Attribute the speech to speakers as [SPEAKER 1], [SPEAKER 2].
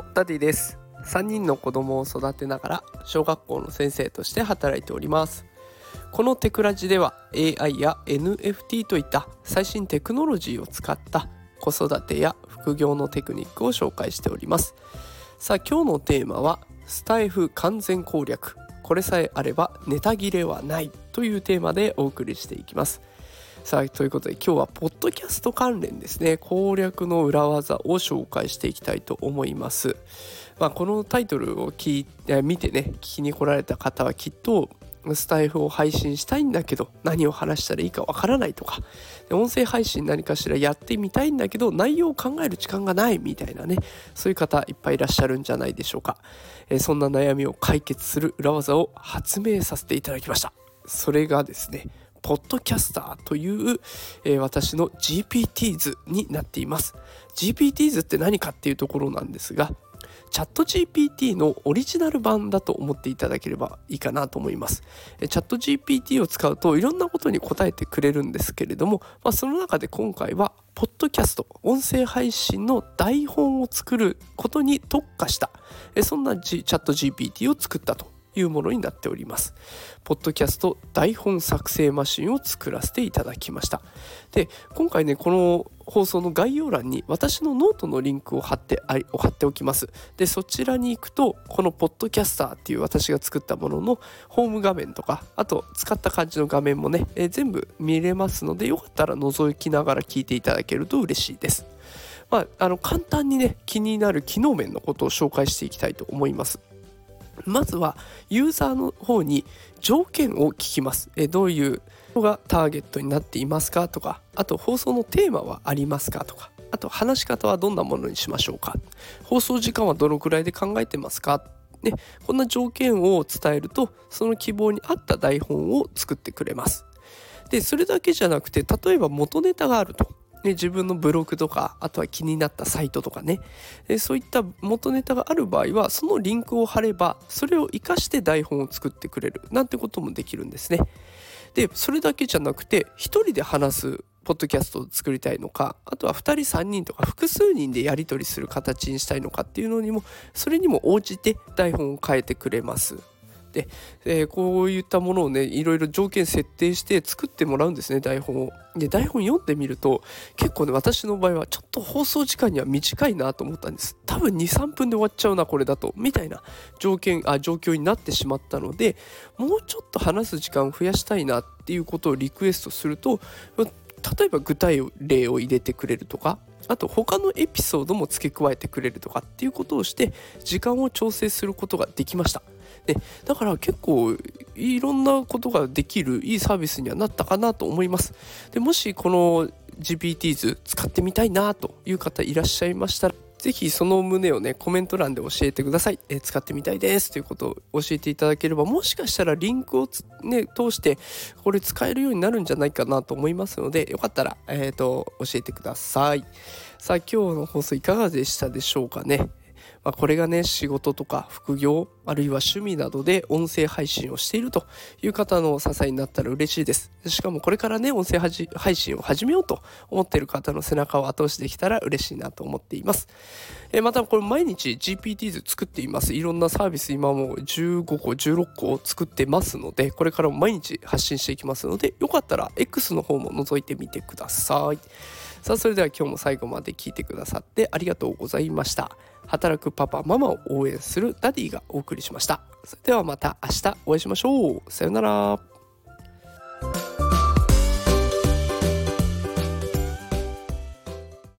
[SPEAKER 1] もダディです。3人の子供を育てながら小学校の先生として働いております。このテクラジでは AI や NFT といった最新テクノロジーを使った子育てや副業のテクニックを紹介しております。さあ今日のテーマはスタエフ完全攻略。これさえあればネタ切れはないというテーマでお送りしていきます。さあということで今日はポッドキャスト関連ですね。攻略の裏技を紹介していきたいと思います、まあ、このタイトルを聞いて見てね聞きに来られた方はきっとスタイフを配信したいんだけど何を話したらいいかわからないとか。音声配信何かしらやってみたいんだけど内容を考える時間がないみたいなねそういう方いっぱいいらっしゃるんじゃないでしょうか、えそんな悩みを解決する裏技を発明させていただきました。それがですねポッドキャスターという、えー、私の GPT 図になっています GPT 図って何かっていうところなんですがチャット GPT のオリジナル版だと思っていただければいいかなと思います。チャット GPT を使うといろんなことに答えてくれるんですけれども、まあ、その中で今回はポッドキャスト音声配信の台本を作ることに特化したそんな、G、チャット GPT を作ったというものになっております。ポッドキャスト台本作成マシンを作らせていただきました。で、今回ね、この放送の概要欄に私のノートのリンクを貼ってあり貼っておきます。で、そちらに行くと、このポッドキャスターっていう私が作ったもののホーム画面とか、あと使った感じの画面もね、え全部見れますので、よかったら覗きながら聞いていただけると嬉しいです。まあ、あの簡単にね気になる機能面のことを紹介していきたいと思います。まずはユーザーの方に条件を聞きます。えどういうのがターゲットになっていますかとか、あと放送のテーマはありますかとか、あと話し方はどんなものにしましょうか。放送時間はどのくらいで考えてますか？ね、こんな条件を伝えるとその希望に合った台本を作ってくれます。でそれだけじゃなくて例えば元ネタがあるとね、自分のブログとかあとは気になったサイトとかね、そういった元ネタがある場合はそのリンクを貼ればそれを活かして台本を作ってくれるなんてこともできるんですね。でそれだけじゃなくて1人で話すポッドキャストを作りたいのかあとは2人3人とか複数人でやり取りする形にしたいのかっていうのにもそれにも応じて台本を変えてくれます。で、えー、こういったものをねいろいろ条件設定して作ってもらうんですね台本を。で台本読んでみると結構ね私の場合はちょっと放送時間には短いなと思ったんです多分23分で終わっちゃうなこれだとみたいな条件あ状況になってしまったのでもうちょっと話す時間を増やしたいなっていうことをリクエストすると例えば具体例を入れてくれるとかあと他のエピソードも付け加えてくれるとかっていうことをして時間を調整することができました。でだから結構いろんなことができるいいサービスにはなったかなと思います。でもしこの GPT 図使ってみたいなという方いらっしゃいましたらぜひその旨をねコメント欄で教えてください、え、使ってみたいです。ということを教えていただければもしかしたらリンクをね通してこれ使えるようになるんじゃないかなと思いますのでよかったら、えーと教えてください。さあ今日の放送いかがでしたでしょうかね。まあ、これがね仕事とか副業あるいは趣味などで音声配信をしているという方の支えになったら嬉しいです。しかもこれからね音声配信を始めようと思っている方の背中を後押しできたら嬉しいなと思っています。えまたこれ毎日 GPT 図作っています。いろんなサービス今も15個16個作ってますのでこれからも毎日発信していきますのでよかったら X の方も覗いてみてください。さあそれでは今日も最後まで聞いてくださってありがとうございました。働くパパママを応援するダディがお送りしました。それではまた明日お会いしましょう。さよなら。